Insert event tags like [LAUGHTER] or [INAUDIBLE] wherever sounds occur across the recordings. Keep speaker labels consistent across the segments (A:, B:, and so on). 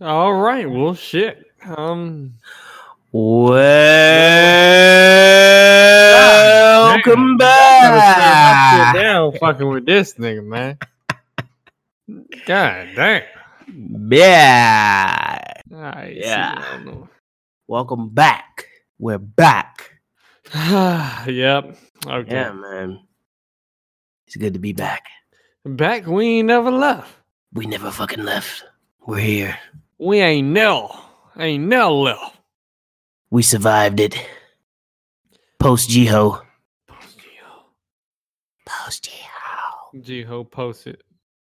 A: All right. Well, shit. Um.
B: Welcome back.
A: Down fucking with this nigga, man. God damn.
B: Yeah.
A: Right,
B: Yeah.
A: see,
B: Welcome back. We're back.
A: I don't know. yep. Okay.
B: Yeah, man. It's good to be back.
A: Back, we ain't never left.
B: We never fucking left. We're here.
A: We ain't never, ain't never left.
B: We survived it. Post Jiho. Post Jiho.
A: G Ho posted.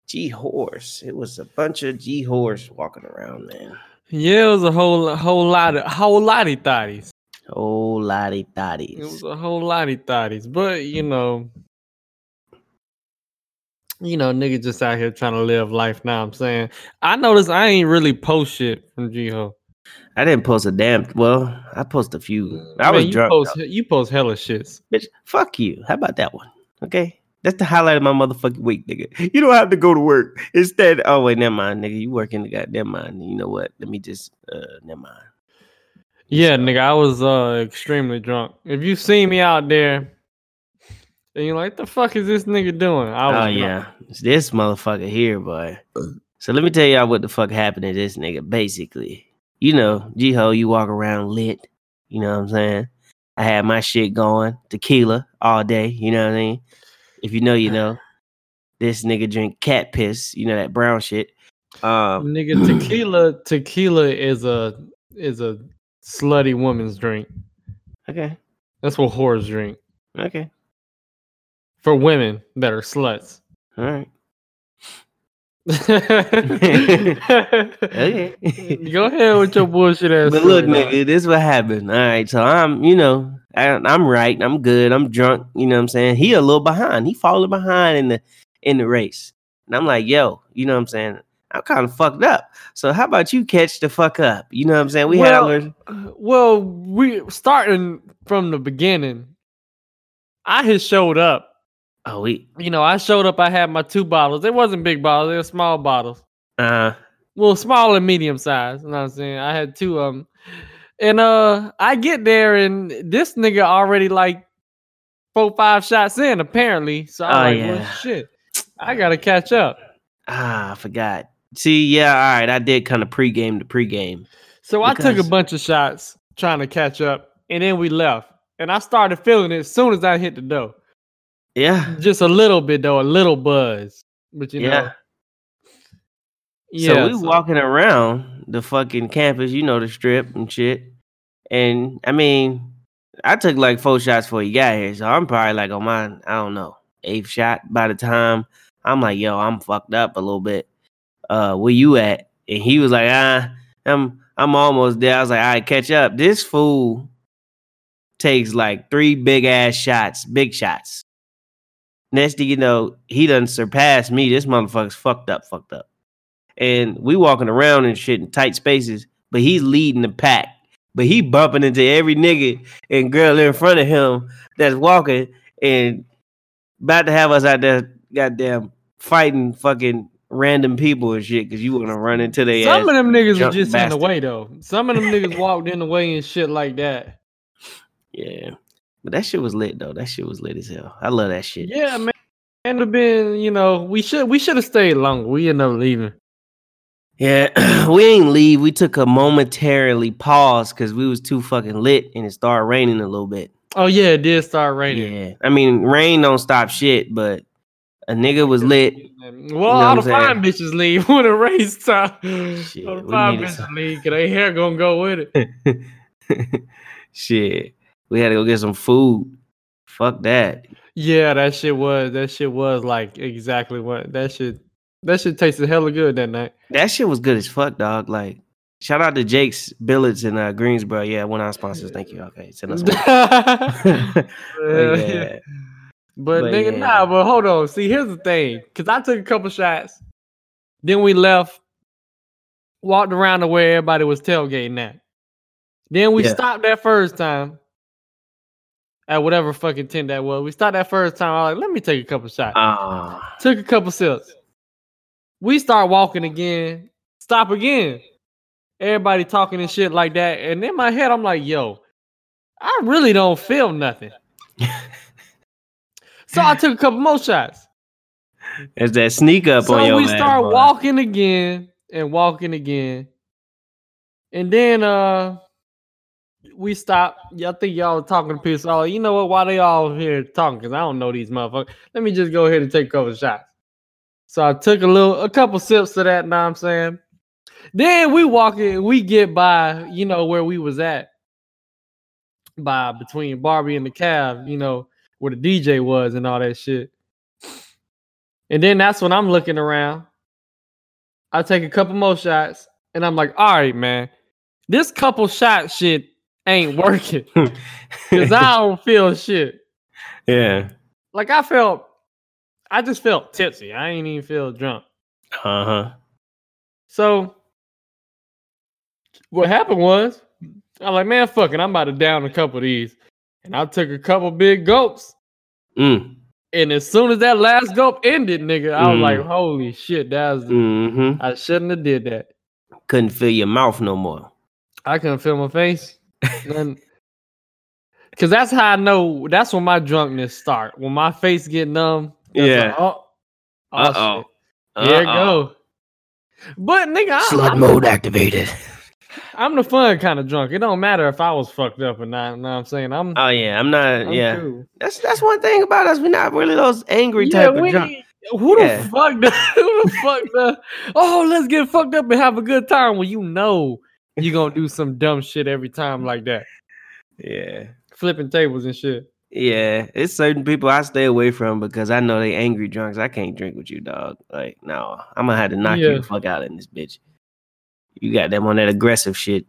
B: G horse. It was a bunch of G horse walking around, man.
A: Yeah, it was a whole whole lot of whole lotty thotties.
B: Whole lottie
A: It
B: thotties.
A: It was a whole lotty thotties. But you know, you know, nigga just out here trying to live life now. I'm saying I noticed I ain't really post shit from G Ho.
B: I didn't post a damn. Well, I posted a few. I was
A: you
B: drunk.
A: Post, you post hella shits.
B: Bitch, fuck you. How about that one? Okay. That's the highlight of my motherfucking week, nigga. You don't have to go to work. Instead, oh wait, never mind, nigga. You work in the goddamn mind. You know what? Let me just uh never mind.
A: Yeah, nigga, I was uh extremely drunk. If you see me out there and you're like, the fuck is this nigga doing? I was
B: Oh
A: drunk.
B: yeah. It's this motherfucker here, boy. So let me tell y'all what the fuck happened to this nigga. Basically, you know, G-Ho, you walk around lit. You know what I'm saying? I had my shit going, tequila all day. You know what I mean? If you know, you know. [SIGHS] This nigga drink cat piss. You know that brown shit. Um,
A: Nigga, [CLEARS THROAT] tequila, tequila is a is a slutty woman's drink.
B: okay,
A: That's what whores drink.
B: okay,
A: For women that are sluts. [LAUGHS]
B: all right.
A: okay. Go ahead with your bullshit ass.
B: But look, nigga, this what happened. All right, so I'm, you know, I, I'm right. I'm good. I'm drunk. You know what I'm saying? He a little behind. He falling behind in the in the race, and I'm like, yo, you know what I'm saying? I'm kind of fucked up. So how about you catch the fuck up? You know what I'm saying? We
A: Well,
B: had our
A: Well, we starting from the beginning. I had showed up.
B: Oh we
A: You know, I showed up. I had my two bottles. They wasn't big bottles. They were small bottles.
B: uh
A: Well, small and medium size. You know what I'm saying? I had two of them. And uh I get there and this nigga already like four, five shots in, apparently. So I'm
B: Oh,
A: like,
B: yeah.
A: well shit. I gotta catch up.
B: ah I forgot. See, yeah, all right. I did kind of pregame to pregame.
A: So I took a bunch of shots trying to catch up, and then we left. And I started feeling it as soon as I hit the door.
B: Yeah,
A: Just a little bit though, a little buzz. But you know,
B: yeah.
A: yeah.
B: so we walking around the fucking campus, you know, the strip and shit. And I mean, I took like four shots before you got here, so I'm probably like on my, I don't know, eighth shot by the time I'm like, yo, I'm fucked up a little bit. Uh, where you at? And he was like, ah, I'm, I'm almost there. I was like, all right, catch up. This fool takes like three big ass shots, big shots. Next thing you know, he done surpassed me. This motherfucker's fucked up, fucked up and we walking around and shit in tight spaces, but he's leading the pack. But he bumping into every nigga and girl in front of him that's walking and about to have us out there goddamn fighting fucking random people and shit because you want to run into their
A: Some of them niggas were
B: drunk
A: just in the way though. Some of them niggas [LAUGHS] walked in the way and shit like that.
B: Yeah. But that shit was lit though. That shit was lit as hell. I love that shit.
A: Yeah, man. And have been, you know, we should we should have stayed longer. We ended up leaving.
B: Yeah, [CLEARS THROAT] we ain't leave. We took a momentarily pause because we was too fucking lit and it started raining a little bit.
A: Oh yeah, it did start raining.
B: Yeah, I mean, rain don't stop shit, but a nigga was lit.
A: Well,
B: what
A: all the fine bitches leave [LAUGHS] when the rain stop.
B: Shit,
A: all the fine bitches leave because their hair gonna go with it. [LAUGHS]
B: shit, we had to go get some food. Fuck that.
A: Yeah, that shit was that shit was like exactly what that shit that shit tasted hella good that night.
B: That shit was good as fuck, dog. Like, shout out to Jake's Billiards in uh, Greensboro. Yeah, one of our sponsors. Thank you. Okay, send us. [LAUGHS] But
A: yeah. But,
B: But
A: nigga,
B: yeah.
A: nah, but hold on. See, here's the thing. Cause I took a couple shots, then we left, walked around to where everybody was tailgating at. Then we
B: Yeah.
A: stopped that first time at whatever fucking tent that was. We stopped that first time. I was like, let me take a couple shots.
B: Ah,
A: Took a couple sips. we start walking again, stop again. Everybody talking and shit like that. And in my head, I'm like, yo, I really don't feel nothing. so I took a couple more shots.
B: There's that sneak up
A: so
B: on your
A: So
B: we
A: start walking again and walking again. And then uh we stop. Yeah, I think y'all talking to people. Oh, you know what? Why they all here talking? Because I don't know these motherfuckers. Let me just go ahead and take a couple shots. So I took a little, a couple sips of that. What I'm saying? Then we walk in, we get by, you know, where we was at. By between Barbie and the cab, you know, where the DJ was and all that shit. And then that's when I'm looking around. I take a couple more shots, and I'm like, all right, man, this couple shot shit ain't working. [LAUGHS] Cause I don't feel shit.
B: yeah.
A: Like I felt I just felt tipsy. I ain't even feel drunk.
B: Uh huh.
A: So what happened was I'm like, man, fuck it, I'm about to down a couple of these. And I took a couple big gulps.
B: Mm.
A: And as soon as that last gulp ended, nigga, I was
B: Mm.
A: like, holy shit, that was
B: Mm-hmm.
A: I shouldn't have did that.
B: Couldn't feel your mouth no more.
A: I couldn't feel my face. None- Cause that's how I know that's when my drunkenness start. When my face get numb.
B: Yeah.
A: like, oh, oh,
B: Uh-oh.
A: shit. Here it go. But nigga, I,
B: Slut
A: I'm,
B: mode activated.
A: I'm the fun kind of drunk. It don't matter if I was fucked up or not. You know what I'm saying? I'm,
B: Oh yeah, I'm not.
A: I'm
B: yeah,
A: cool.
B: that's that's one thing about us. We're not really those angry
A: Yeah,
B: type of drunk.
A: Who
B: Yeah.
A: the fuck? The, [LAUGHS] who the fuck? The, oh, let's get fucked up and have a good time. When you know you gonna do some dumb shit every time like that,
B: Yeah,
A: flipping tables and shit.
B: yeah. It's certain people I stay away from because I know they angry drunks. I can't drink with you, dog. Like, no, I'm gonna have to knock
A: Yeah.
B: you the fuck out in this bitch. You got them on that aggressive shit.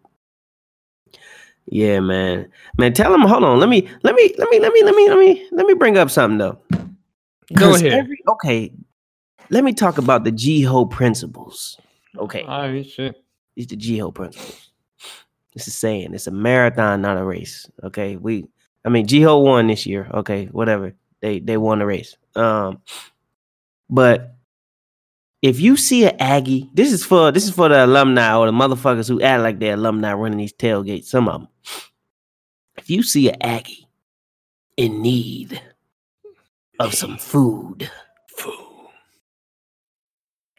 B: Yeah, man. Man, tell them. Hold on. Let me. Let me. Let me. Let me. Let me. Let me. Let me bring up something though.
A: Go ahead.
B: every- okay. Let me talk about the G-Ho principles. Okay.
A: All right, shit.
B: These the G-Ho principles. It's a saying. It's a marathon, not a race. Okay. We I mean G-Ho won this year. Okay, whatever. They they won the race. Um but if you see an Aggie, this is for this is for the alumni or the motherfuckers who act like they're alumni running these tailgates. Some of them. If you see an Aggie in need of some food, food,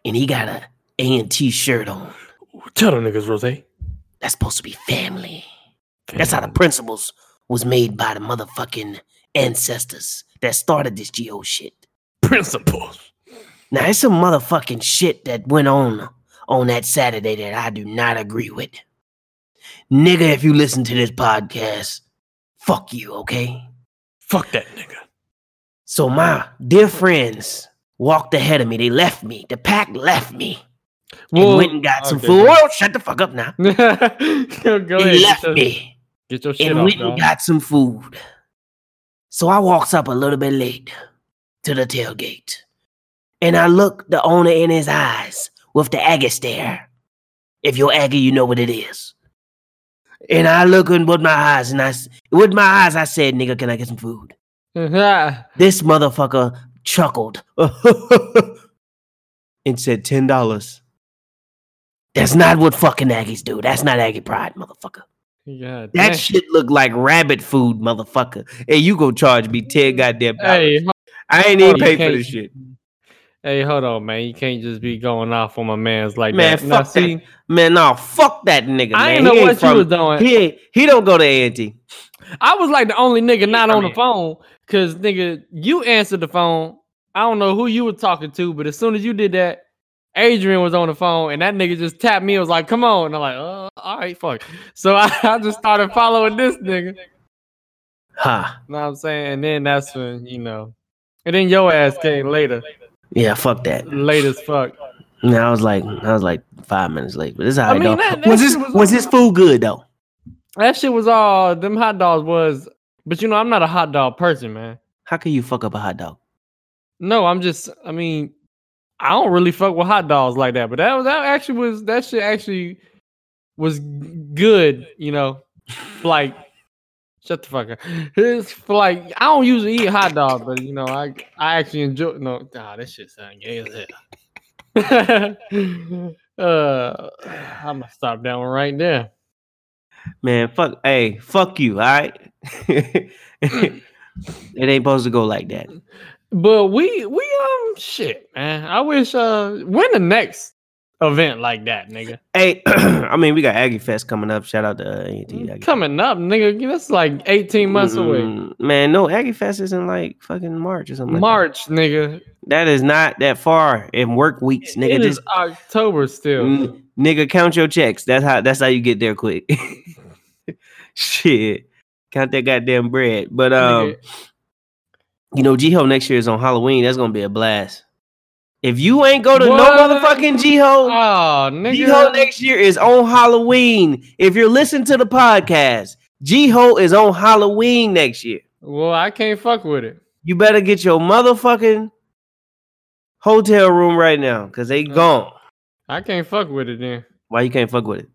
B: and he got a A&T shirt on,
A: Tell them niggas, Rose.
B: that's supposed to be family. That's how the principles was made by the motherfucking ancestors that started this GO shit.
A: principles.
B: Now, it's some motherfucking shit that went on on that Saturday that I do not agree with. Nigga, if you listen to this podcast, fuck you, okay?
A: Fuck that nigga.
B: So my dear friends walked ahead of me. They left me. The pack left me. And went and got some food.
A: go-
B: Oh, shut the fuck up now. [LAUGHS]
A: go go
B: They
A: ahead.
B: left
A: Get your,
B: me.
A: get your shit
B: and
A: off,
B: went and got some food. So I walks up a little bit late to the tailgate. And I look the owner in his eyes with the Aggie stare. If you're Aggie, you know what it is. And I look in with my eyes, and I s- with my eyes, I said, "Nigga, can I get some food?" [LAUGHS] This motherfucker chuckled [LAUGHS] and said, 10 dollars." That's not what fucking Aggies do. That's not Aggie pride, motherfucker.
A: yeah,
B: That shit look like rabbit food, motherfucker. Hey, you go charge me ten goddamn dollars.
A: Hey,
B: I ain't even pay for this shit,
A: Hey, hold on, man. You can't just be going off on my man's like
B: man.
A: that. Now,
B: Fuck that, man. No, fuck that nigga.
A: I
B: man.
A: ain't know
B: He
A: what
B: from-
A: you was doing.
B: He he don't go to A and T.
A: I was like the only nigga not on the phone because nigga, you answered the phone. I don't know who you were talking to, but as soon as you did that, Adrian was on the phone and that nigga just tapped me. and was like, "Come on!" And I'm like, "Oh, all right, fuck." So [LAUGHS] I, I just started following this nigga.
B: Ha.
A: Know what I'm saying? And then that's when you know, and then your ass came later,
B: Yeah, fuck that.
A: late as fuck.
B: And I was like, I was like five minutes late, but this is how
A: I
B: it
A: mean, that- that
B: was this
A: was-
B: was this food good though?
A: That shit was all them hot dogs was, but you know, I'm not a hot dog person, man.
B: How can you fuck up a hot dog?
A: No, I'm just. I mean, I don't really fuck with hot dogs like that. But that was that actually was that shit actually was good. You know, like shut the fuck up. It's like I don't usually eat hot dogs, but you know, I I actually enjoy. No, nah, that shit sound gay as hell. [LAUGHS] uh, I'm gonna stop that one right there.
B: Man, fuck hey, fuck you, all right? [LAUGHS] [CLEARS THROAT] it ain't supposed to go like that.
A: But we we um shit, man. I wish uh when the next event like that, nigga.
B: Hey, [CLEARS THROAT] I mean we got Aggie Fest coming up. Shout out to uh, AT.
A: Coming up, nigga. That's like 18 months away.
B: Mm, Man, no, Aggie Fest isn't like fucking March or something. like that.
A: March, nigga.
B: That is not that far in work weeks, nigga.
A: It is October still.
B: Mm, nigga, count your checks. That's how that's how you get there quick. [LAUGHS] Shit. Count that goddamn bread. But um,
A: Nigga,
B: you know, G Ho next year is on Halloween. That's gonna be a blast. If you ain't go to
A: What?
B: no motherfucking G Ho,
A: Oh,
B: G Ho next year is on Halloween. If you're listening to the podcast, G Ho is on Halloween next year.
A: Well, I can't fuck with it.
B: You better get your motherfucking hotel room right now, cause they
A: Uh.
B: gone.
A: I can't fuck with it then.
B: Why you can't fuck with it?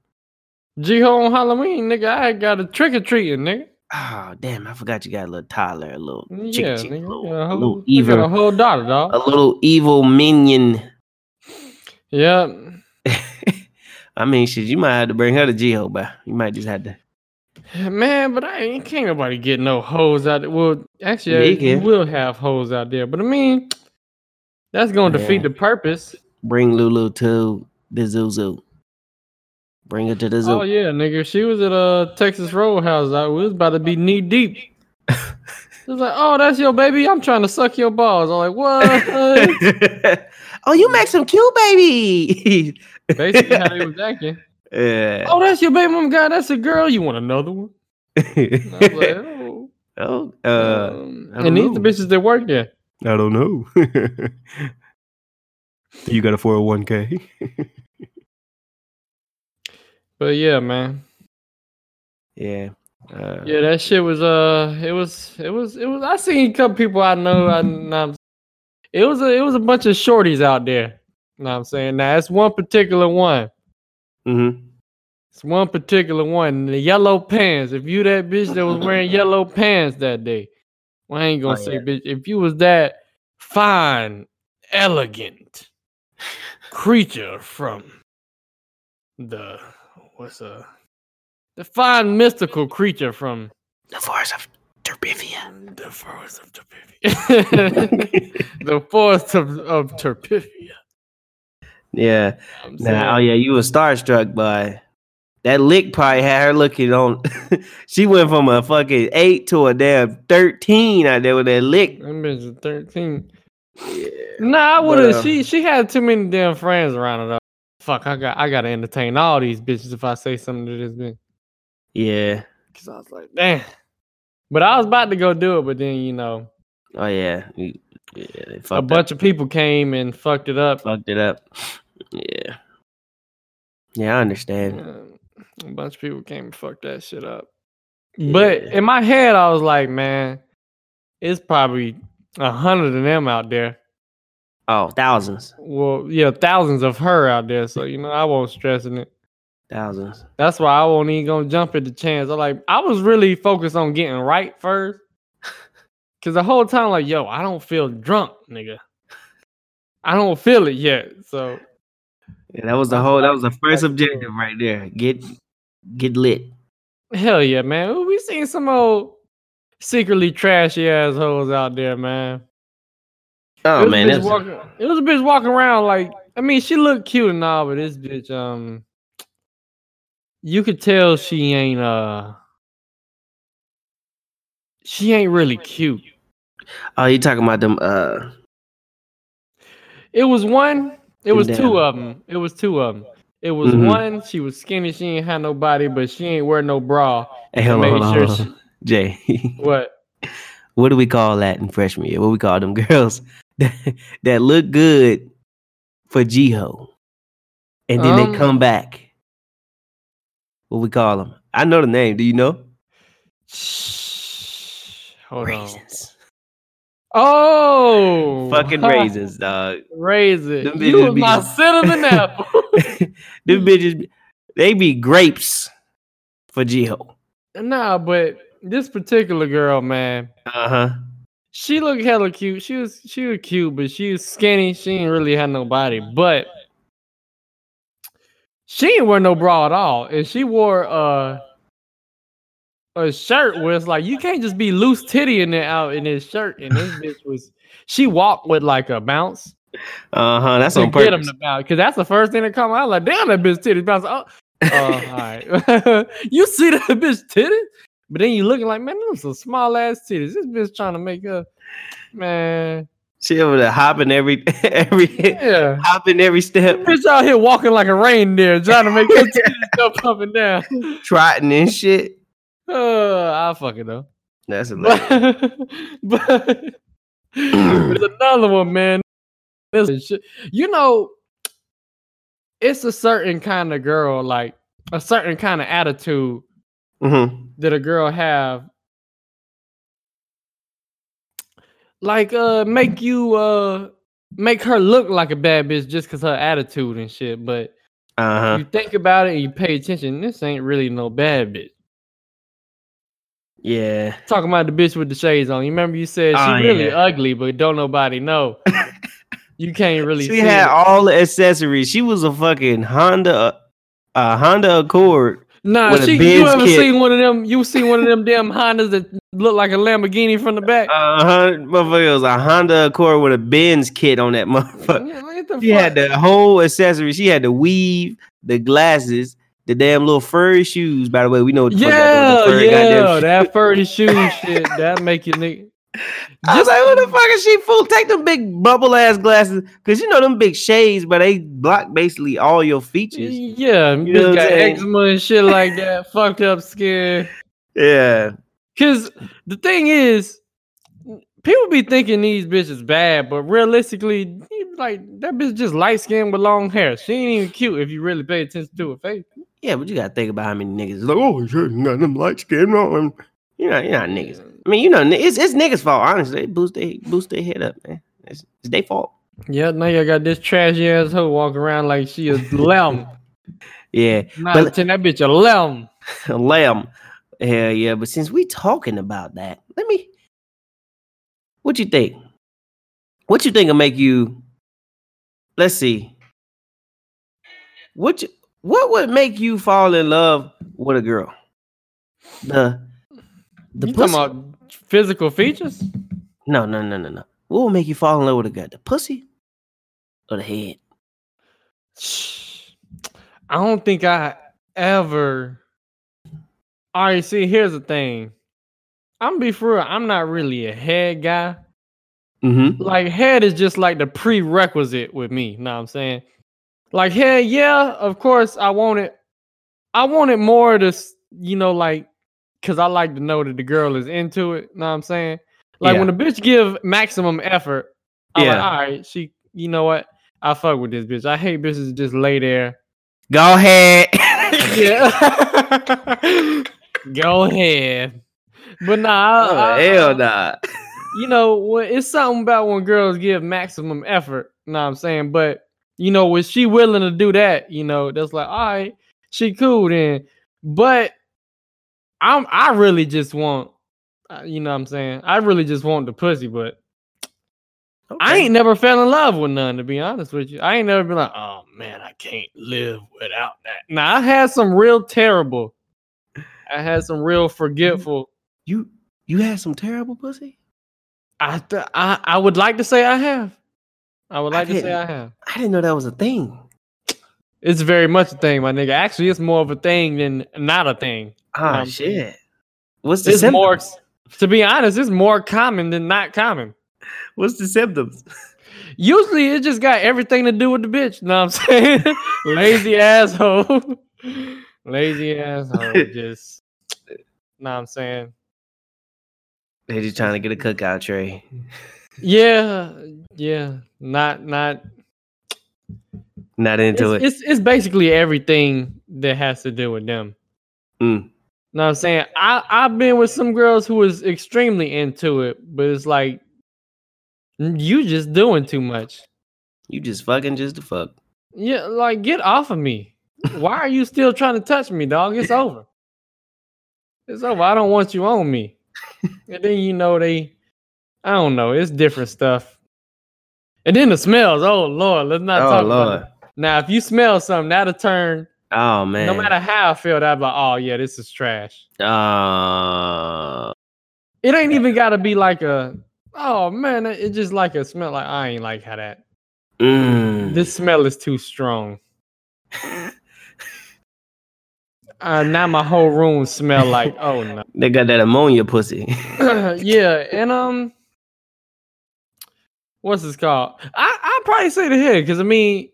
A: G Ho on Halloween, nigga. I got a trick or treating, nigga.
B: Oh damn, I forgot you got a little toddler, a little
A: Yeah,
B: chicken, chicken,
A: nigga.
B: a little,
A: a whole,
B: little evil,
A: a whole daughter, dog.
B: a little evil minion.
A: Yeah. [LAUGHS]
B: I mean, shit, you might have to bring her to Geo, but you might just have to.
A: Man, but I ain't can't nobody get no hoes out there. Well, actually,
B: Yeah, you
A: will have hoes out there, but I mean, that's gonna defeat the purpose.
B: Bring Lulu to the zoo zoo. Bring it to the zoo.
A: Oh yeah, nigga. She was at a Texas Roadhouse. I was about to be knee deep. [LAUGHS] It was like, oh, that's your baby. I'm trying to suck your balls. I'm like, what? [LAUGHS]
B: oh, you make some cute baby. [LAUGHS]
A: Basically, how they was acting.
B: yeah.
A: Oh, that's your baby mom guy. That's a girl. You want another one? And I was like, oh.
B: oh, uh,
A: Um,
B: I don't
A: and these the
B: know.
A: bitches that work there.
B: I don't know. you got a 401k?
A: But yeah, man.
B: Yeah. Uh,
A: Yeah, that shit was uh, it was it was it was. I seen a couple people I know. I [LAUGHS] know. It was a it was a bunch of shorties out there. You Know what I'm saying? Now it's one particular one.
B: Mm-hmm.
A: It's one particular one. The yellow pants. If you that bitch that was wearing [LAUGHS] yellow pants that day, well, I ain't gonna
B: Oh,
A: say
B: yeah.
A: bitch. If you was that fine, elegant [LAUGHS] creature from the what's uh the fine mystical creature from
B: The forest of Terabithia.
A: the forest of Terabithia. [LAUGHS] the forest of, of Terabithia.
B: Yeah.
A: I'm
B: oh yeah, you were starstruck by that lick. Probably had her looking on. [LAUGHS] she went from a fucking eight to a damn thirteen out there with that lick.
A: That bitch is 13.
B: Yeah.
A: Nah, I would have.
B: uh,
A: she she had too many damn friends around her. Fuck, I got I gotta entertain all these bitches if I say something to this bitch.
B: Yeah.
A: Cause I was like, damn. But I was about to go do it, but then you know
B: Oh yeah. Yeah.
A: A bunch
B: up.
A: of people came and fucked it up.
B: fucked it up. Yeah. Yeah, I understand.
A: Uh, a bunch of people came and fucked that shit up. But in my head, I was like, man, it's probably a hundred of them out there.
B: Oh, thousands.
A: Well, yeah, thousands of her out there. So you know, I won't stressing it.
B: Thousands.
A: That's why I won't even gonna jump at the chance. I like I was really focused on getting right first. [LAUGHS] Cause the whole time, like, yo, I don't feel drunk, nigga. I don't feel it yet. So
B: Yeah, that was the whole. That was the first objective right there. Get get lit.
A: hell yeah, man. Ooh, We seen some old secretly trashy assholes out there, man.
B: Oh man,
A: bitch walking, it was a bitch walking around like I mean, she looked cute and all, but this bitch, um, you could tell she ain't uh, she ain't really cute.
B: oh, you talking about them? Uh,
A: It was one. It was
B: damn-
A: two of them. It was two of them. It was
B: Mhm.
A: one. She was skinny. She ain't had no body, but she ain't wear no bra.
B: hey, hold on, hold
A: sure
B: hold on. [LAUGHS] Jay. [LAUGHS]
A: What?
B: what do we call that in freshman year? What we call them [LAUGHS] girls that, [LAUGHS] that look good for Jiho, and then
A: Um,
B: they come back. What we call them? I know the name. Do you know?
A: Shh. Hold on.
B: raisins.
A: Oh,
B: Fucking [LAUGHS] raisins, dog.
A: Raisins.
B: Them
A: You was
B: be-
A: my cinnamon [LAUGHS] apple.
B: them bitches, they be grapes for Jiho.
A: nah, but this particular girl, man,
B: Uh huh.
A: She looked hella cute. She was she was cute, but she was skinny. She didn't really have no body. But she didn't wear no bra at all. And she wore uh a shirt where it's like you can't just be loose titty in there out in this shirt. And this [LAUGHS] bitch was she walked with like a bounce.
B: Uh huh. That's on
A: get him
B: purpose.
A: to bounce because that's the first thing that come out. Like, damn, that bitch titties bounce. Oh, [LAUGHS] oh, all right. [LAUGHS] you see that bitch titties, but then you looking like, man, those some small ass titties. This bitch trying to make up, man.
B: She over there hopping every [LAUGHS] every
A: Yeah,
B: hopping every step,
A: bitch out here walking like a reindeer, trying to make her [LAUGHS] titties jump up and down.
B: trotting and shit.
A: Uh, I fucking know.
B: That's hilarious. [LAUGHS]
A: But, but there's another one, man. This shit. You know, it's a certain kind of girl, like a certain kind of attitude
B: hmm
A: that a girl have. Like, uh, make you uh make her look like a bad bitch just cause her attitude and shit. But
B: Uh huh.
A: you think about it and you pay attention, this ain't really no bad bitch.
B: Yeah.
A: Talking about the bitch with the shades on. You remember you said she
B: Oh,
A: really
B: yeah.
A: ugly, but don't nobody know. [LAUGHS] you can't really
B: She had
A: it.
B: all the accessories. She was a fucking Honda, a Honda Accord.
A: Nah, she, you ever seen one of them? You seen one of them damn Hondas that look like a Lamborghini from the back?
B: Uh huh. Motherfucker was a Honda Accord with a Benz kit on that [LAUGHS] motherfucker.
A: Yeah,
B: She
A: fuck?
B: had the whole accessory. She had the weave, the glasses, the damn little furry shoes. By the way, we know the fuck that
A: yeah,
B: furry
A: yeah,
B: shoes.
A: that furry [LAUGHS] shoe shit. That make you nigga.
B: I was like, who the fuck is she fool? Take them big bubble ass glasses, cause you know them big shades, but they block basically all your features.
A: Yeah,
B: know what I'm
A: got eczema and shit like that. [LAUGHS] Fucked up skin.
B: Yeah,
A: Cause the thing is, people be thinking these bitches bad, but realistically, like that bitch just light skinned with long hair. She ain't even cute if you really pay attention to her face.
B: yeah, but you gotta think about how many niggas is like, oh you got them light skin on. You know, you're not niggas. I mean, you know, it's it's niggas' fault. Honestly, they boost they boost their head up, man. It's, it's their fault.
A: Yeah, now you got this trashy ass hoe walking around like she a [LAUGHS] lamb.
B: Yeah,
A: Nah,
B: But-
A: that bitch a lamb.
B: a [LAUGHS] lamb. Hell yeah, but since we talking about that, let me. What you think? What you think will make you? Let's see. What you, what would make you fall in love with a girl? The the
A: you
B: pussy?
A: about physical features?
B: no, no, no, no, no. What will make you fall in love with a girl? The pussy or the head?
A: I don't think I ever. All right, see, here's the thing. I'm gonna be for real. I'm not really a head guy.
B: Mm-hmm.
A: Like head is just like the prerequisite with me. Know what I'm saying? Like head, yeah, of course I want it. I want it more to, you know, like, cause I like to know that the girl is into it. Know what I'm saying? Like
B: Yeah.
A: when a bitch give maximum effort, I'm like,
B: Yeah.
A: all right, she, you know what? I fuck with this bitch. I hate bitches that just lay there.
B: Go ahead. [LAUGHS]
A: Yeah. [LAUGHS] Go ahead. But nah,
B: oh,
A: I-
B: hell
A: I-
B: nah.
A: you know, it's something about when girls give maximum effort. You know what I'm saying? But you know, was she willing to do that? You know, that's like, all right, she cool then. But I'm I really just want, uh, you know what I'm saying? I really just want the pussy, but I ain't never fell in love with none, to be honest with you. I ain't never been like, oh man, I can't live without that. Now I had some real terrible. I had some real forgetful.
B: You you had some terrible pussy.
A: I th- I I would like to say I have. I would
B: I
A: like to say. I have.
B: I didn't know that was a thing.
A: It's very much a thing, my nigga. Actually, it's more of a thing than not a thing.
B: Ah
A: Um,
B: shit. What's the symptoms?
A: more, to be honest, it's more common than not common.
B: What's the symptoms?
A: Usually, it just got everything to do with the bitch. Know what I'm [LAUGHS] saying? Lazy asshole. [LAUGHS] Lazy asshole. [LAUGHS] Just. Know what I'm saying?
B: They just trying to get a cookout tray.
A: Yeah, yeah. Not not.
B: Not
A: It's,
B: into it.
A: it's it's basically everything that has to do with them.
B: Mm.
A: Know what I'm saying? I, I've been with some girls who was extremely into it, but it's like you just doing too much.
B: You just fucking just to fuck.
A: Yeah, like get off of me. Why are you still trying to touch me, dog? It's [LAUGHS] over. It's over. I don't want you on me. and then you know they I don't know. It's different stuff. And then the smells. Oh Lord, let's not
B: Oh
A: talk
B: Lord.
A: about it. Now, if you smell something, that'll turn.
B: Oh man.
A: No matter how I feel, that like, oh yeah, this is trash.
B: Uh,
A: It ain't even got to be like a. Oh man, it it just like a smell. Like I ain't like how that.
B: mm.
A: This smell is too strong. Uh, now my whole room smell like. [LAUGHS] Oh no.
B: they got that ammonia pussy. [LAUGHS]
A: yeah, and um, what's this called? I I probably say the head because I mean,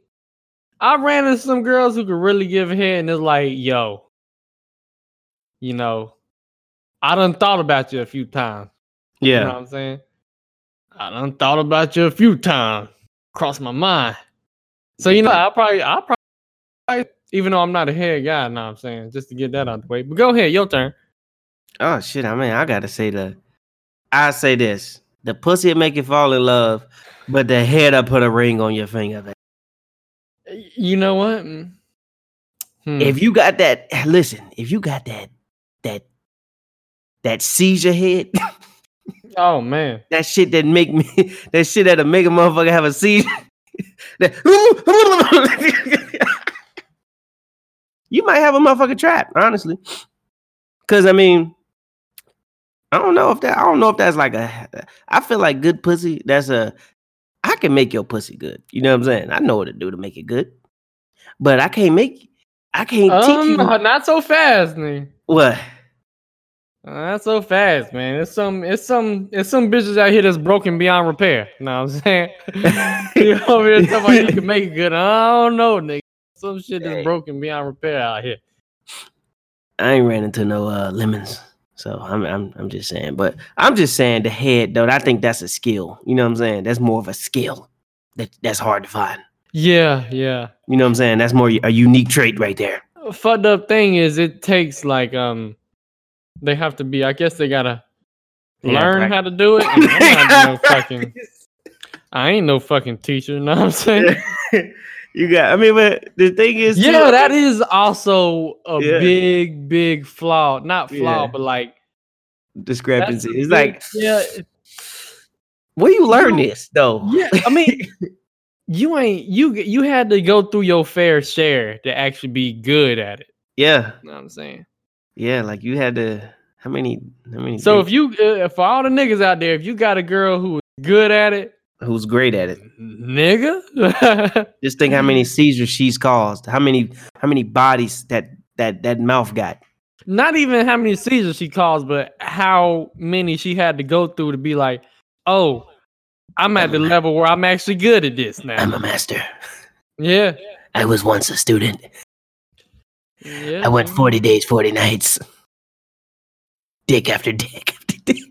A: I ran into some girls who could really give a head, and it's like, yo, you know, I done thought about you a few times. You know
B: yeah.
A: what I'm saying? I done thought about you a few times. Crossed my mind. So you know, I probably I probably even though I'm not a head guy, know what I'm saying, just to get that out the way. But go ahead, your turn.
B: Oh shit. I mean, I gotta say the. I say this: the pussy make you fall in love, but the head will put a ring on your finger.
A: You know what? Mm. Hmm.
B: If you got that, listen. If you got that, that, that seizure head, [LAUGHS]
A: oh man.
B: that shit that make me, [LAUGHS] that shit that'll make a motherfucker have a seizure. [LAUGHS] you might have a motherfucker trap, honestly. Cause I mean, I don't know if that. I don't know if that's like a. I feel like good pussy. That's a. I can make your pussy good. You know what I'm saying? I know what to do to make it good, but I can't make. I can't teach
A: Um,
B: you [LAUGHS]
A: not so fast, man.
B: what.
A: Not so fast, man. It's some, it's some, it's some bitches out here that's broken beyond repair. [LAUGHS] You know what I'm saying? you over here talking about you can make it good. I don't know, nigga. Some shit that's broken beyond repair out here.
B: I ain't ran into no uh, lemons. So I'm, I'm I'm just saying, but I'm just saying the head though. I think that's a skill. You know what I'm saying? That's more of a skill that that's hard to find.
A: Yeah, yeah.
B: You know what I'm saying? That's more a unique trait right there.
A: Fucked up thing is, it takes like um, they have to be. I guess they gotta
B: Yeah,
A: learn how to do it. I'm not no fucking. I ain't no fucking teacher. You know what I'm saying? [LAUGHS]
B: you got. I mean, but the thing is, too,
A: Yeah, that is also a
B: Yeah.
A: big, big flaw. Not flaw,
B: Yeah.
A: but like that's
B: discrepancy. It's
A: big-
B: like,
A: yeah,
B: where you learn
A: You-
B: this though?
A: yeah. I mean, [LAUGHS] you ain't you. You had to go through your fair share to actually be good at it.
B: yeah,
A: You know what I'm saying?
B: yeah. Like you had to. How many? How many?
A: So
B: dates-
A: if you, uh, for all the niggas out there, if you got a girl who is good at it,
B: who's great at it?
A: nigga, [LAUGHS]
B: Just think how many seizures she's caused. How many? How many bodies that that that mouth got?
A: not even how many seizures she caused, but how many she had to go through to be like, oh, I'm at the level where I'm actually good at this now.
B: I'm a master.
A: Yeah.
B: I was once a student.
A: Yeah.
B: I went 40 days, 40 nights. Dick after dick after dick.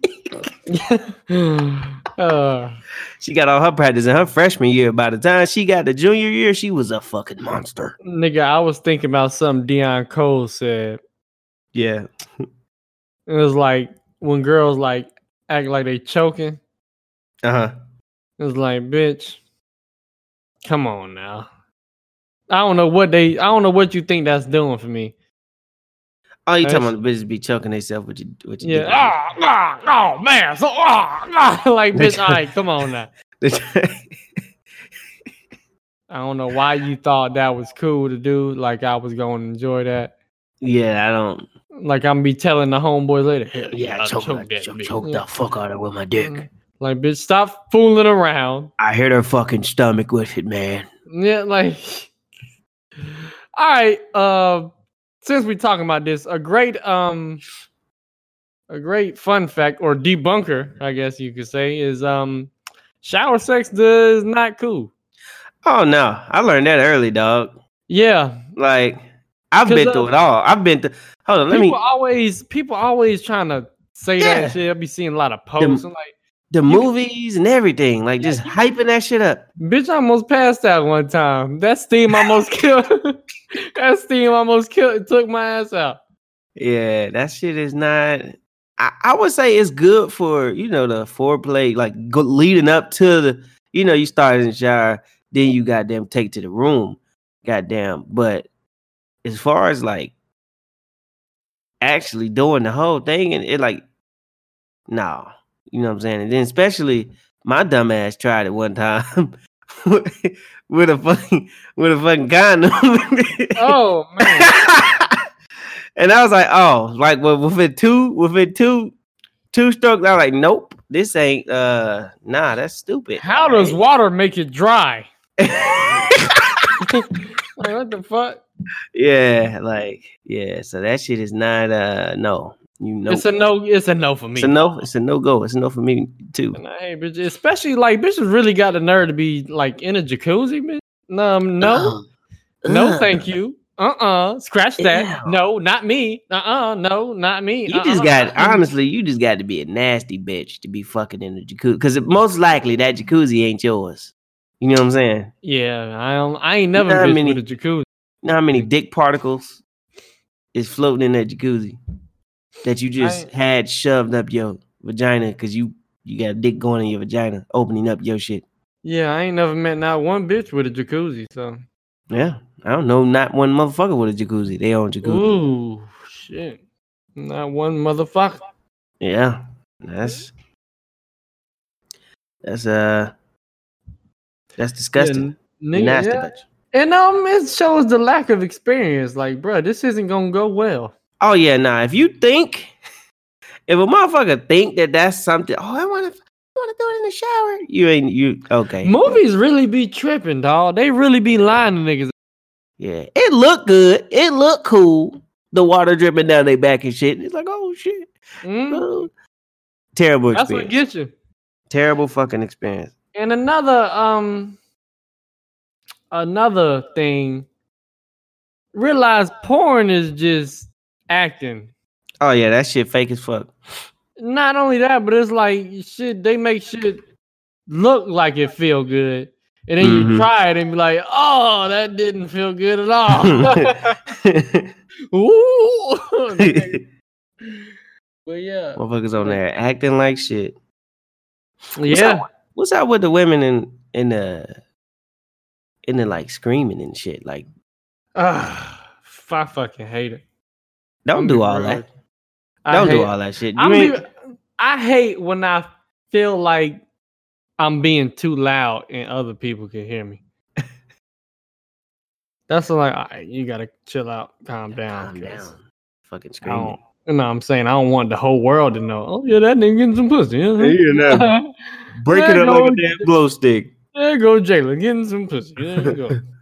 B: [LAUGHS] [LAUGHS]
A: uh, [LAUGHS]
B: She got all her practice in her freshman year. By the time she got the junior year, she was a fucking monster.
A: nigga, I was thinking about something Dion Cole said.
B: Yeah. [LAUGHS]
A: It was like when girls like act like they choking.
B: Uh huh.
A: It was like, bitch, come on now. I don't know what they. I don't know what you think that's doing for me.
B: Oh, you talking about the bitches be choking themselves with you? With you
A: Yeah. Ah, ah, oh man. So ah, ah. [LAUGHS] like, bitch. All right, come on now. [LAUGHS] [LAUGHS] I don't know why you thought that was cool to do. Like I was going to enjoy that.
B: yeah, I don't.
A: Like I'm be telling the homeboys later. Hell
B: Yeah,
A: I
B: choke,
A: choked
B: the,
A: that
B: choke, choke the fuck out of her with my dick.
A: Mm. Like, bitch, stop fooling around.
B: I hit her fucking stomach with it, man.
A: Yeah, like. All right. Uh, since we're talking about this, a great um, a great fun fact or debunker, I guess you could say, is um, shower sex does not cool.
B: Oh no, I learned that early, dog.
A: Yeah,
B: Like I've been
A: uh,
B: through it all. I've been through. Hold on, let
A: people
B: me.
A: always people always trying to say
B: Yeah.
A: that shit. I'll be seeing a lot of posts. I'm like,
B: The movies and everything, like just hyping that shit up.
A: bitch, I almost passed out one time. That steam almost [LAUGHS] killed. That steam almost killed. Took my ass out.
B: Yeah, that shit is not. I, I would say it's good for you know the foreplay, like go, leading up to the. You know, you start in the shower, then you goddamn take to the room, goddamn. But as far as like actually doing the whole thing, and it like, no, You know what I'm saying? And then especially my dumb ass tried it one [LAUGHS] time with a fucking with a fucking condom.
A: Oh man. [LAUGHS]
B: and I was like, oh, like well, within two, within two, two strokes, I was like, nope, this ain't uh nah, that's stupid.
A: How does
B: Right?
A: water make it dry? [LAUGHS] Like, what the fuck?
B: yeah, like yeah, so that shit is not uh no. You know
A: It's a no. It's a no for me.
B: it's a no, it's a no go. It's a no for me too.
A: And I hate bitches, especially like bitches really got the nerve to be like in a jacuzzi, bitch. Um, no, no,
B: Ugh.
A: thank you. Uh uh scratch that.
B: Ew.
A: No, not me. Uh uh no, not me.
B: You just
A: Uh-uh.
B: got honestly, you just got to be a nasty bitch to be fucking in the jacuzzi. Because most likely that jacuzzi ain't yours. You know what I'm saying?
A: Yeah, I don't. I ain't never
B: know how
A: been
B: many-
A: with a jacuzzi.
B: You know how many dick particles is floating in that jacuzzi that you just had shoved up your vagina because you you got a dick going in your vagina, opening up your shit.
A: Yeah, I ain't never met not one bitch with a jacuzzi. So,
B: Yeah, I don't know, not one motherfucker with a jacuzzi. They own jacuzzi.
A: ooh, shit, not one motherfucker.
B: Yeah, that's that's uh that's disgusting.
A: Yeah, nigga,
B: Nasty
A: yeah.
B: bitch.
A: And um, it shows the lack of experience. Like, bruh, this isn't gonna go well.
B: Oh yeah, nah. If you think, if a motherfucker think that that's something, oh, I want to, want to do it in the shower. You ain't you okay?
A: Movies really be tripping, dog. They really be lying to niggas.
B: Yeah, it looked good. It looked cool. The water dripping down their back and shit. It's like, oh shit.
A: Mm,
B: Oh. Terrible
A: that's what gets you.
B: Terrible fucking experience.
A: And another um another thing, realize porn is just acting.
B: Oh yeah, that shit fake as fuck.
A: Not only that, but it's like shit, they make shit look like it feel good. And then you
B: Mhm.
A: try it and be like, oh, that didn't feel good at all. [LAUGHS] [LAUGHS] Ooh. [LAUGHS] but yeah.
B: Motherfuckers on there acting like shit. What's
A: Yeah.
B: up, what's up with the women in in the in the like screaming and shit? Like,
A: Ah, I fucking hate it.
B: Don't do all that.
A: I
B: Don't do all that shit. You
A: I'm
B: ain't,
A: I hate when I feel like I'm being too loud and other people can hear me. [LAUGHS] That's like, all right, you gotta chill out, calm down.
B: calm
A: 'cause
B: down. Fucking
A: I
B: screaming.
A: don't, you know what I'm saying? I don't want the whole world to know. Oh, yeah, that nigga getting some pussy. uh-huh."
B: you know. [LAUGHS] Break it
A: There
B: up like a damn glow stick.
A: There go Jalen getting some pussy. There you go. [LAUGHS]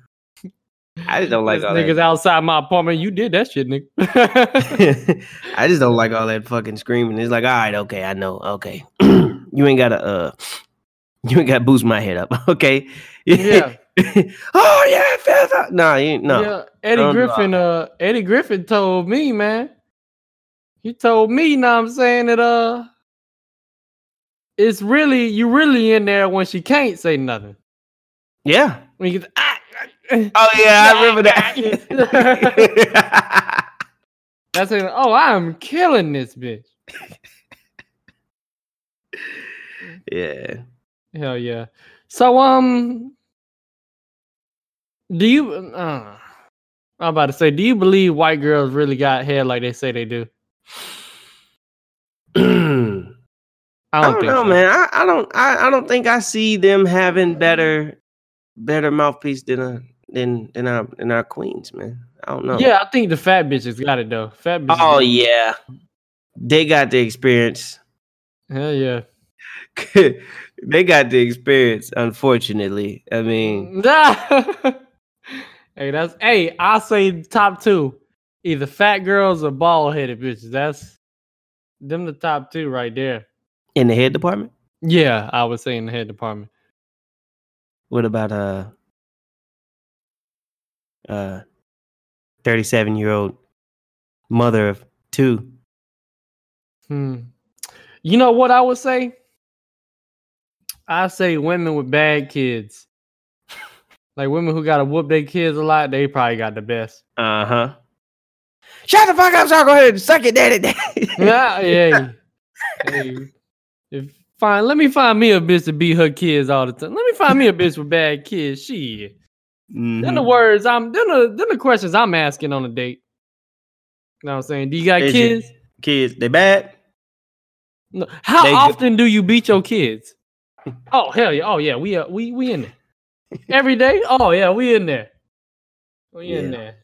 B: I just don't like all
A: niggas
B: that.
A: outside my apartment. You did that shit, nigga. [LAUGHS]
B: I just don't like all that fucking screaming. It's like, all right, okay, I know, okay. [CLEARS THROAT] you ain't gotta uh you ain't gotta boost my head up, [LAUGHS] okay?
A: yeah. [LAUGHS]
B: oh yeah, that. Nah, you no.
A: Yeah, Eddie
B: all
A: Griffin. Uh, Eddie Griffin told me, man. He told me, what I'm saying that uh, it's really you really in there when she can't say nothing.
B: Yeah.
A: When you get ah, [LAUGHS]
B: Oh yeah, I remember that. [LAUGHS] [LAUGHS]
A: that's it. Oh, I'm killing this bitch.
B: yeah.
A: Hell yeah. So um, do you? Uh, I'm about to say, do you believe white girls really got hair like they say they do?
B: I [CLEARS THROAT]
A: I
B: don't,
A: don't, think
B: know,
A: so.
B: man. I, I don't I, I don't think I see them having better better mouthpiece than a than than our than our queens, man. I don't know.
A: Yeah, I think the fat bitches got it though. Fat bitches.
B: Oh yeah. They got the experience.
A: Hell yeah. [LAUGHS]
B: they got the experience, unfortunately. I mean, [LAUGHS]
A: hey, that's hey, I say top two. Either fat girls or bald headed bitches. That's them the top two right there.
B: in the head department.
A: Yeah, I would say in the head department.
B: What about uh uh 37 year old mother of two?
A: Hmm. You know what I would say? I say women with bad kids. [LAUGHS] Like women who gotta whoop their kids a lot, they probably got the best.
B: Uh-huh. Shut the fuck up, so go ahead and suck it, daddy. daddy. [LAUGHS]
A: Yeah, yeah. hey, if fine, let me find me a bitch to beat her kids all the time. Let me find me a bitch with bad kids. Shit. Then the words I'm then the then the questions I'm asking on a date. You know what I'm saying? Do you got
B: Is
A: kids?
B: Kids, they bad?
A: No. How
B: They
A: often do you beat your kids? [LAUGHS] Oh hell yeah! Oh yeah, we uh, we we in there every day. Oh yeah, we in there. We in there.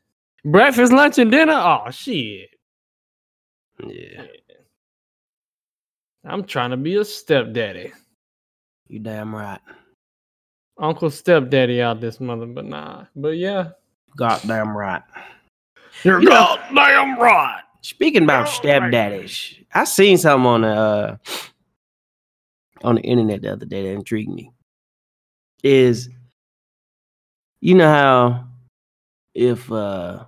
A: Breakfast, lunch, and dinner. Oh shit!
B: Yeah,
A: I'm trying to be a stepdaddy,
B: you damn right.
A: Uncle stepdaddy out this mother, but nah. But yeah,
B: Goddamn right.
A: you're
B: You know-
A: goddamn right.
B: Speaking about
A: Oh, right.
B: stepdaddies, I seen something on the uh, on the internet the other day that intrigued me. Is you know how if uh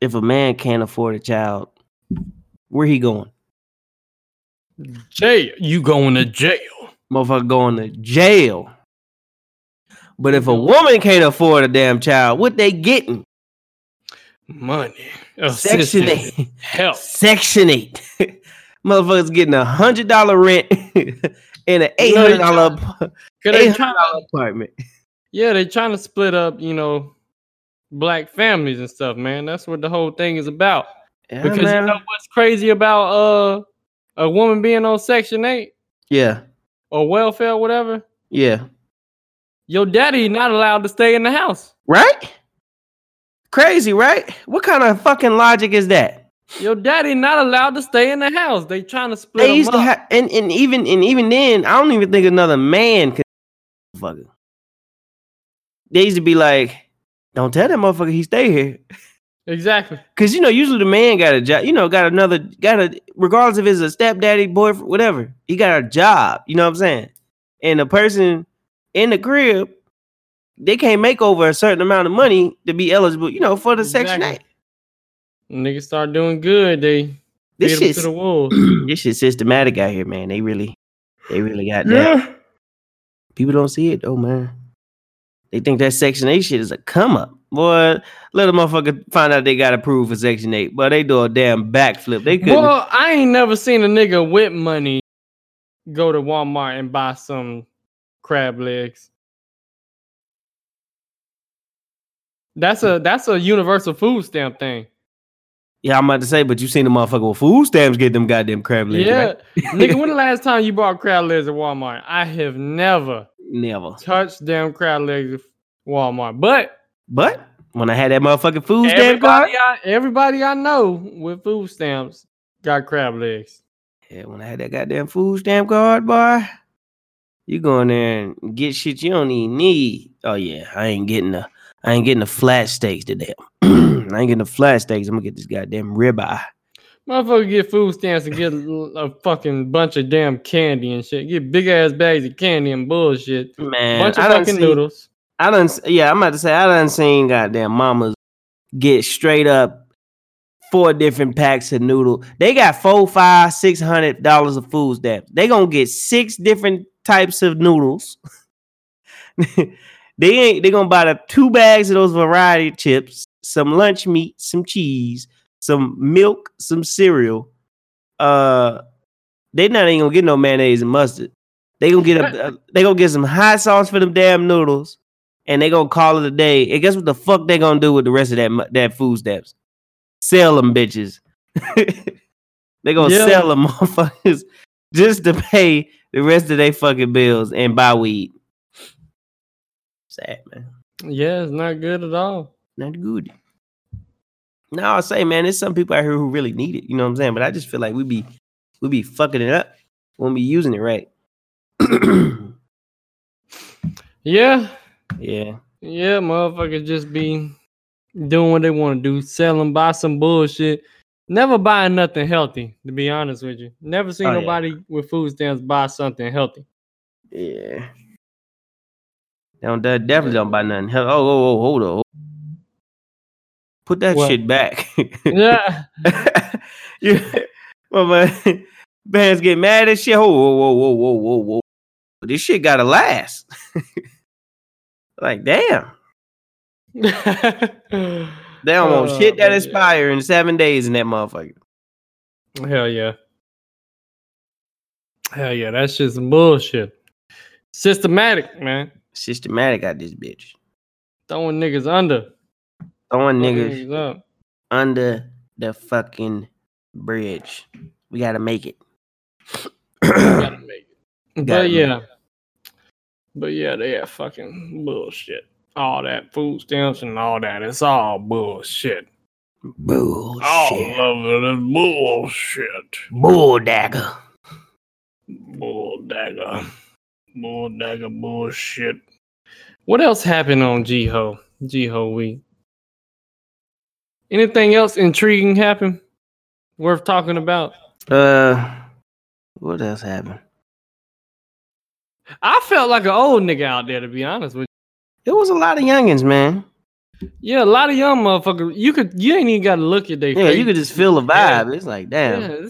B: if a man can't afford a child, where he going?
A: Jail, you going to jail?
B: Motherfucker going to jail. But if a woman can't afford a damn child, what they getting?
A: Money,
B: Section eight.
A: help.
B: Section eight. [LAUGHS] Motherfuckers getting a hundred dollar rent [LAUGHS] in an eight hundred dollar
A: Cause they
B: eight
A: trying,
B: hundred dollar apartment. [LAUGHS]
A: yeah, they trying to split up, you know, black families and stuff, man. That's what the whole thing is about.
B: Yeah,
A: Because
B: man.
A: you know what's crazy about uh a woman being on Section Eight
B: yeah,
A: or welfare, whatever.
B: yeah,
A: Your daddy not allowed to stay in the house.
B: right? Crazy, right? What kind of fucking logic is that?
A: Your daddy not allowed to stay in the house. They trying to split
B: They used to have, and, and even and even then, I don't even think another man could. Motherfucker. They used to be like, "Don't tell that motherfucker he stay here."
A: exactly.
B: Cause you know, usually the man got a job, you know, got another, got a, regardless if it's a stepdaddy, boyfriend, whatever, he got a job. You know what I'm saying? And the person in the crib, they can't make over a certain amount of money to be eligible, you know, for the section eight.
A: Exactly. Niggas start doing good. They
B: This
A: feed 'em to the wolves. [CLEARS THROAT]
B: this shit systematic out here, man. They really, they really got that. People don't see it though, man. They think that Section 8 shit is a come up. Boy, let a motherfucker find out they got approved for Section 8. But they do a damn backflip. They couldn't.
A: Well, I ain't never seen a nigga with money go to Walmart and buy some crab legs. That's a that's a universal food stamp thing.
B: Yeah, I'm about to say, but you seen the motherfucker with food stamps get them goddamn crab legs,
A: yeah,
B: right? [LAUGHS]
A: nigga. When the [LAUGHS] last time you bought crab legs at Walmart? I have never
B: Never.
A: touched damn crab legs at Walmart, but
B: But when I had that motherfucking food stamp card,
A: everybody I, everybody I know with food stamps got crab legs.
B: yeah, when I had that goddamn food stamp card, boy, you go in there and get shit you don't even need. Oh yeah, I ain't getting the, I ain't getting the flat steaks today. [CLEARS THROAT] I ain't getting the flat steaks. I'm gonna get this goddamn ribeye.
A: Motherfucker get food stamps and get a fucking bunch of damn candy and shit. Get big ass bags of candy and bullshit.
B: Man,
A: bunch of
B: I
A: fucking
B: seen-
A: noodles.
B: I done, yeah, I'm about to say I done seen goddamn mamas get straight up four different packs of noodle. They got four, five, six hundred dollars of food stamps. They gonna get six different types of noodles. [LAUGHS] they ain't they gonna buy the two bags of those variety chips, some lunch meat, some cheese, some milk, some cereal. Uh they not even gonna get no mayonnaise and mustard. They gonna get a, a- they gonna get some hot sauce for them damn noodles, and they gonna call it a day. And guess what the fuck they gonna do with the rest of that that food stamps? Sell them bitches. [LAUGHS] they gonna
A: Yeah.
B: sell them [LAUGHS] motherfuckers just to pay the rest of their fucking bills and buy weed. Sad man,
A: Yeah, it's not good at all.
B: not good. Now I say, man, there's some people out here who really need it. You know what I'm saying? But I just feel like we be we be fucking it up when we using it right. [CLEARS THROAT]
A: Yeah,
B: yeah.
A: yeah, motherfuckers just be doing what they want to do, selling, buy some bullshit. Never buying nothing healthy, to be honest with you. Never seen
B: Oh, yeah.
A: nobody with food stamps buy something healthy.
B: Yeah. Don't definitely don't buy nothing. Hell, oh, oh, oh, hold on. Put that
A: What?
B: shit back.
A: Yeah. [LAUGHS]
B: yeah. Well, man, bands get mad at shit. Whoa, whoa, whoa, whoa, whoa, whoa, whoa. This shit gotta last. [LAUGHS] like, damn. [LAUGHS] They almost
A: Oh,
B: shit that expire in seven days in that motherfucker.
A: Hell yeah. Hell yeah, that's just bullshit. Systematic, man.
B: Systematic out this bitch.
A: Throwing niggas under.
B: Throwing
A: fucking
B: niggas
A: up.
B: under the fucking bridge. We gotta make it.
A: gotta make it.
B: Gotta
A: But yeah. But yeah, they are fucking bullshit. All that food stamps and all that. It's all bullshit.
B: Bullshit.
A: All of it is bullshit.
B: Bull dagger.
A: Bull dagger. Bull dagger bullshit. What else happened on GHOE? GHOE week. Anything else intriguing happen? Worth talking about?
B: Uh, what else happened?
A: I felt like an old nigga out there to be honest with
B: It was a lot of youngins, man.
A: Yeah, a lot of young motherfuckers. You could you ain't even gotta look at their
B: Yeah,
A: face.
B: you could just feel the
A: Yeah.
B: vibe. It's like, damn.
A: Yeah,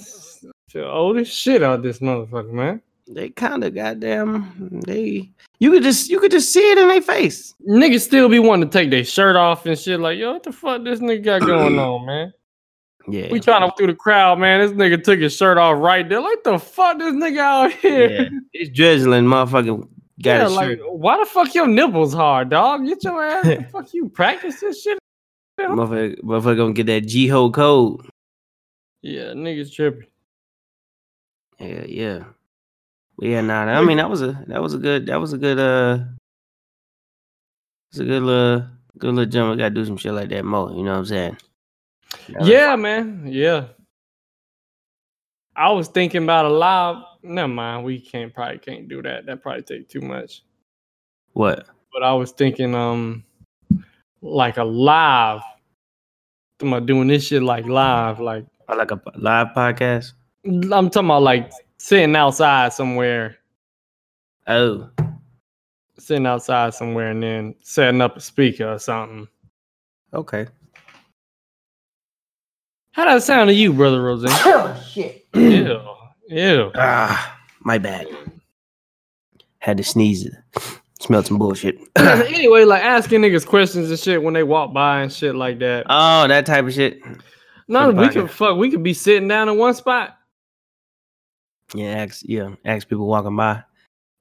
A: feel old as shit out this motherfucker, man.
B: they kind of goddamn. They, you could just, you could just see it in their face.
A: Niggas still be wanting to take their shirt off and shit. Like, yo, what the fuck this nigga got going [CLEARS THROAT] on, man?
B: Yeah,
A: We trying to through the crowd, man. This nigga took his shirt off right there. Like the fuck this nigga out here.
B: yeah. It's drizzling, motherfucking. Got
A: Yeah, like
B: shirt.
A: why the fuck your nipples hard, dog? Get your [LAUGHS] ass. fuck you practice this shit?
B: Motherfucker, motherfucker gonna get that G ho code.
A: Yeah, niggas tripping.
B: Yeah, yeah. But yeah, nah. I mean, that was a that was a good that was a good uh. It's a good little good little jump. We gotta do some shit like that more. You know what I'm saying? That was-
A: Yeah, man. Yeah. I was thinking about a live. Never mind. We can't probably can't do that. That probably take too much.
B: What?
A: But I was thinking, um, like a live. I'm I doing this shit like live. Like
B: Oh, Like a live podcast?
A: I'm talking about like sitting outside somewhere,
B: Oh,
A: sitting outside somewhere, and then setting up a speaker or something.
B: okay.
A: How that sound to you, brother Rose?
B: Oh shit.
A: Ew, ew.
B: ah, my bad. Had to sneeze. Smelled some bullshit. [CLEARS THROAT] [CLEARS THROAT]
A: anyway, like asking niggas questions and shit when they walk by and shit like that.
B: oh, that type of shit.
A: No, we could fuck. We could be sitting down in one spot.
B: Yeah, ask yeah, ask people walking by.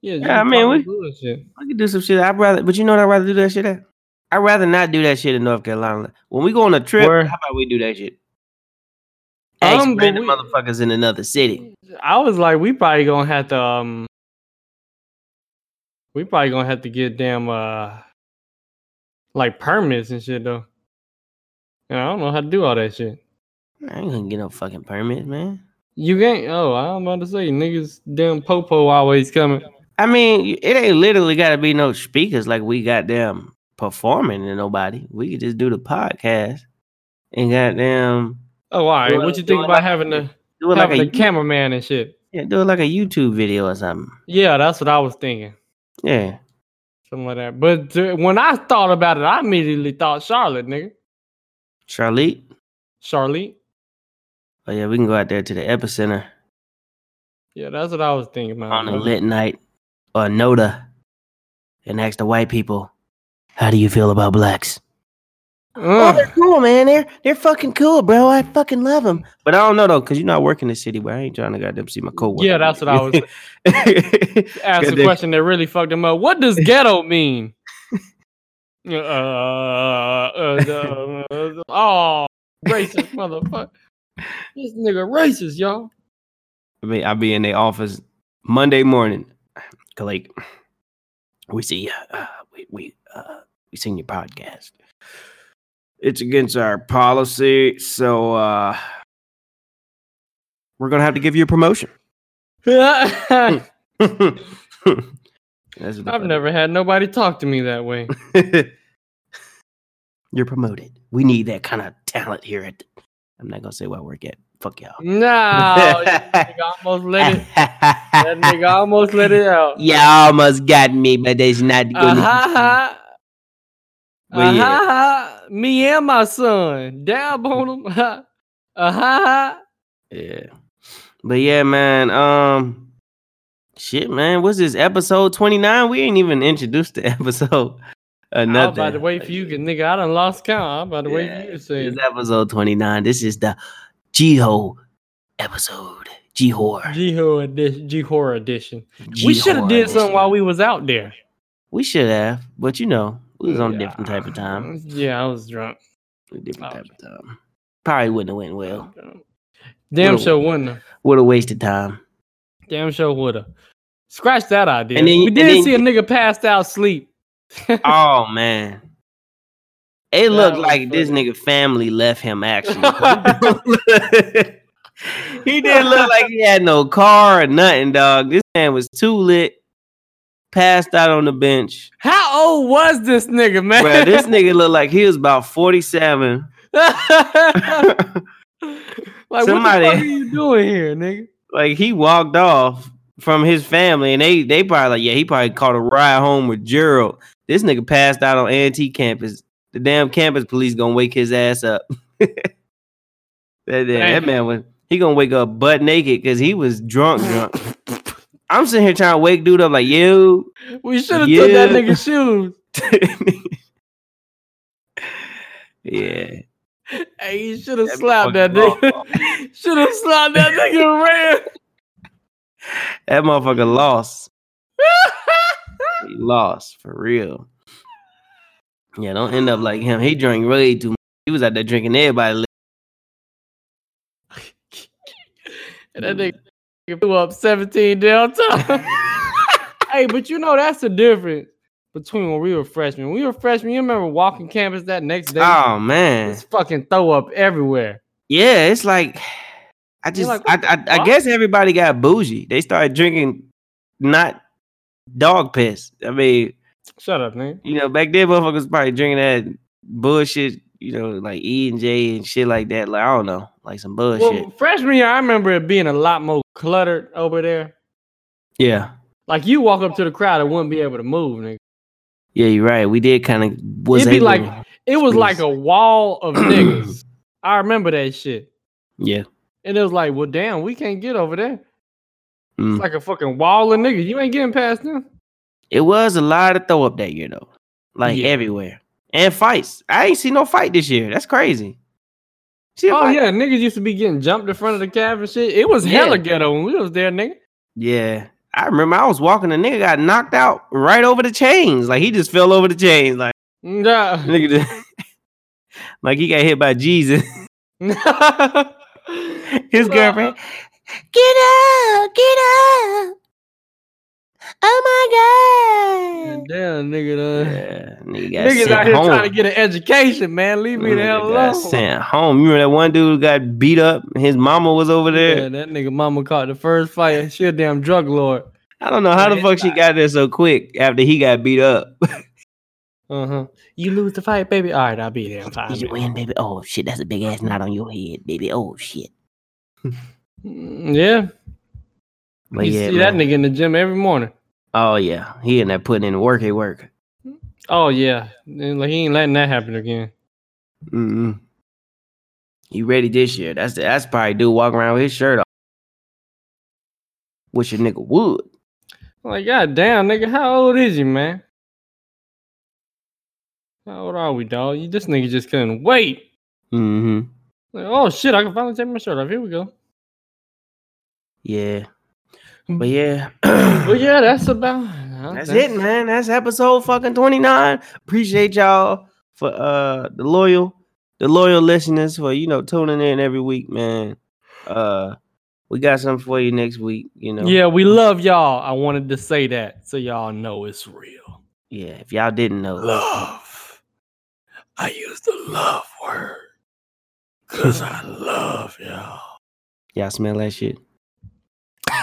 A: Yeah,
B: Yeah, I mean, we-
A: bullshit.
B: I could do some shit. I'd rather, but you know what I'd rather do that shit at? I'd rather not do that shit in North Carolina. When we go on a trip,
A: Where?
B: how about we do that shit? Ask
A: Um,
B: random
A: we-
B: motherfuckers in another city.
A: I was like, we probably gonna have to um, we probably gonna have to get damn uh, like permits and shit though. And I don't know how to do all that shit.
B: I ain't gonna get no fucking permit, man.
A: You ain't. Oh, I'm about to say niggas. Damn popo always coming.
B: I mean, it ain't literally got to be no speakers like we got them performing to nobody. We could just do the podcast and goddamn
A: Oh, all right.
B: Do
A: What you think about
B: like-
A: having the
B: do it like
A: having
B: a
A: the cameraman and shit?
B: yeah, do it like a YouTube video or something.
A: Yeah, that's what I was thinking.
B: Yeah,
A: Something like that. But uh, when I thought about it, I immediately thought Charlotte, nigga.
B: Charlotte.
A: Charlotte.
B: Oh yeah, we can go out there to the epicenter
A: Yeah, that's what I was thinking about.
B: on a lit night or Noda and ask the white people, "How do you feel about blacks?" Oh,
A: Uh,
B: they're cool, man. They're they're fucking cool, bro. I fucking love them. But I don't know though, cause you know I work in the city, but I ain't trying to goddamn see my coworker.
A: Yeah, that's what I was- [LAUGHS] ask a question that really fucked him up. What does ghetto mean? uh, uh, uh, uh, oh, racist motherfucker. This nigga racist, y'all.
B: I mean, I'll be in the office Monday morning. Like, we see, uh, we we uh, we seen your podcast. It's against our policy, so uh, we're gonna have to give you a promotion. [LAUGHS]
A: I've
B: That's what the fuck-
A: never had nobody talk to me that way. [LAUGHS]
B: You're promoted. We need that kind of talent here at. The, I'm not gonna say where we're at. Fuck y'all.
A: No, that nigga almost let it. [LAUGHS] That nigga almost let it out.
B: you almost got me, but it's not good.
A: Uh-huh.
B: But yeah.
A: Uh-huh. Me and my son. Dab on him. uh-huh. [LAUGHS]
B: Yeah. But yeah, man. Um shit, man. What's this episode 29? We ain't even introduced the [LAUGHS] episode.
A: I'm
B: Another.
A: about to wait for you, nigga, I done lost count. I'm about to wait for you to say it.
B: episode 29. This is the GHOE episode. G-Hor.
A: G-Horror edition. G-Horror edition. We should have did something while we was out there.
B: We should have, but you know, we was on a different type of time.
A: Yeah, I was drunk.
B: A different type of time. Probably wouldn't have went well.
A: Damn
B: Would've-
A: sure wouldn't have.
B: Would have wasted time.
A: Damn sure would have. Scratch that idea.
B: And then-
A: we did
B: then-
A: see a nigga passed out sleep.
B: oh [LAUGHS] man. It looked like this nigga family left him actually. [LAUGHS] [LAUGHS] he didn't look like he had no car or nothing, dog. This man was too lit, passed out on the bench.
A: How old was this nigga, man?
B: Bro, this nigga looked like he was about 47. [LAUGHS]
A: like, what
B: Somebody-
A: fuck are you doing here, nigga?
B: like he walked off from his family and they they probably like, yeah, he probably caught a ride home with Gerald. This nigga passed out on A&T campus. The damn campus police gonna wake his ass up. [LAUGHS] that, that, that man was he gonna wake up butt naked because he was drunk drunk. I'm sitting here trying to wake dude up like you.
A: We should have took that
B: Yeah.
A: nigga's shoes. [LAUGHS]
B: yeah.
A: Hey, you should have slapped that nigga. should have slapped that nigga ran.
B: That motherfucker lost. [LAUGHS] He lost for real. Yeah, don't end up like him. He drank way too much. He was out there drinking everybody. [LAUGHS]
A: And that nigga threw up 17 downtown. [LAUGHS] hey, but you know that's the difference between when we were freshmen. When we were freshmen, you remember walking campus that next day?
B: Oh man,
A: It's fucking throw up everywhere.
B: yeah. It's like I just,
A: like,
B: I, I, I guess everybody got bougie. They started drinking not dog piss. I mean,
A: Shut up, man.
B: you know, back then motherfuckers probably drinking that bullshit. You know, like E and J and shit like that. Like I don't know, like some bullshit.
A: Well, freshman year, I remember it being a lot more cluttered over there.
B: yeah.
A: Like you walk up to the crowd and wouldn't be able to move, nigga.
B: Yeah, you're right. We did kind of was
A: It'd be
B: able
A: like it was like a wall of [CLEARS THROAT] niggas. I remember that shit.
B: yeah.
A: And it was like, well, damn, we can't get over there.
B: Mm.
A: It's like a fucking wall of niggas. You ain't getting past them.
B: It was a lot of throw up that year though, like
A: Yeah.
B: everywhere, and fights. I ain't seen no fight this year. That's crazy. See
A: Oh yeah, niggas used to be getting jumped in front of the cab and shit. It was hella
B: Yeah.
A: ghetto when we was there, nigga.
B: yeah. I remember I was walking, the nigga got knocked out right over the chains. Like he just fell over the chains. Like
A: nah.
B: nigga, just, [LAUGHS] like he got hit by Jesus. [LAUGHS] His girlfriend, get up, get up. Oh my god.
A: Damn, nigga. Done.
B: Yeah, nigga got
A: Niggas out here
B: home.
A: trying to get an education, man. Leave me the hell alone.
B: sent home. You remember that one dude who got beat up? His mama was over there.
A: Yeah, that nigga mama caught the first fight. She a damn drug lord.
B: I don't know how the fuck she got there so quick after he got beat up.
A: Uh huh. You lose the fight, baby. All right, I'll be there in five
B: Did you win, baby? Oh shit, that's a big ass knot on your head, baby. Oh shit. [LAUGHS]
A: Yeah,
B: But
A: you
B: yeah,
A: see that nigga in the gym every morning.
B: Oh yeah, he in there putting in work at work.
A: Oh yeah, like he ain't letting that happen again.
B: Mm-mm. He ready this year. That's that's probably dude walking around with his shirt off. Wish a nigga would.
A: Like, god damn, nigga, how old is you, man? How old are we, dog? You, this nigga just couldn't wait.
B: Mm-hmm.
A: Like, oh shit, I can finally take my shirt off. Here we go.
B: Yeah. But yeah. [CLEARS THROAT]
A: But yeah, that's about.
B: That's it, man. That's episode fucking 29. Appreciate y'all for uh the loyal, the loyal listeners for you know tuning in every week, man. Uh we got something for you next week, you know.
A: Yeah, we love y'all. I wanted to say that so y'all know it's real.
B: Yeah, if y'all didn't know.
A: Love. I use the love word because I love y'all.
B: Y'all smell that shit. [LAUGHS] All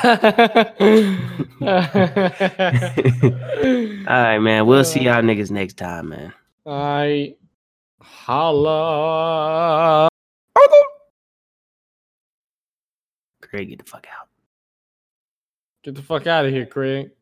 B: right, man. We'll see y'all niggas next time, man.
A: I holla.
B: Craig, get the fuck out.
A: Get the fuck out of here, Craig.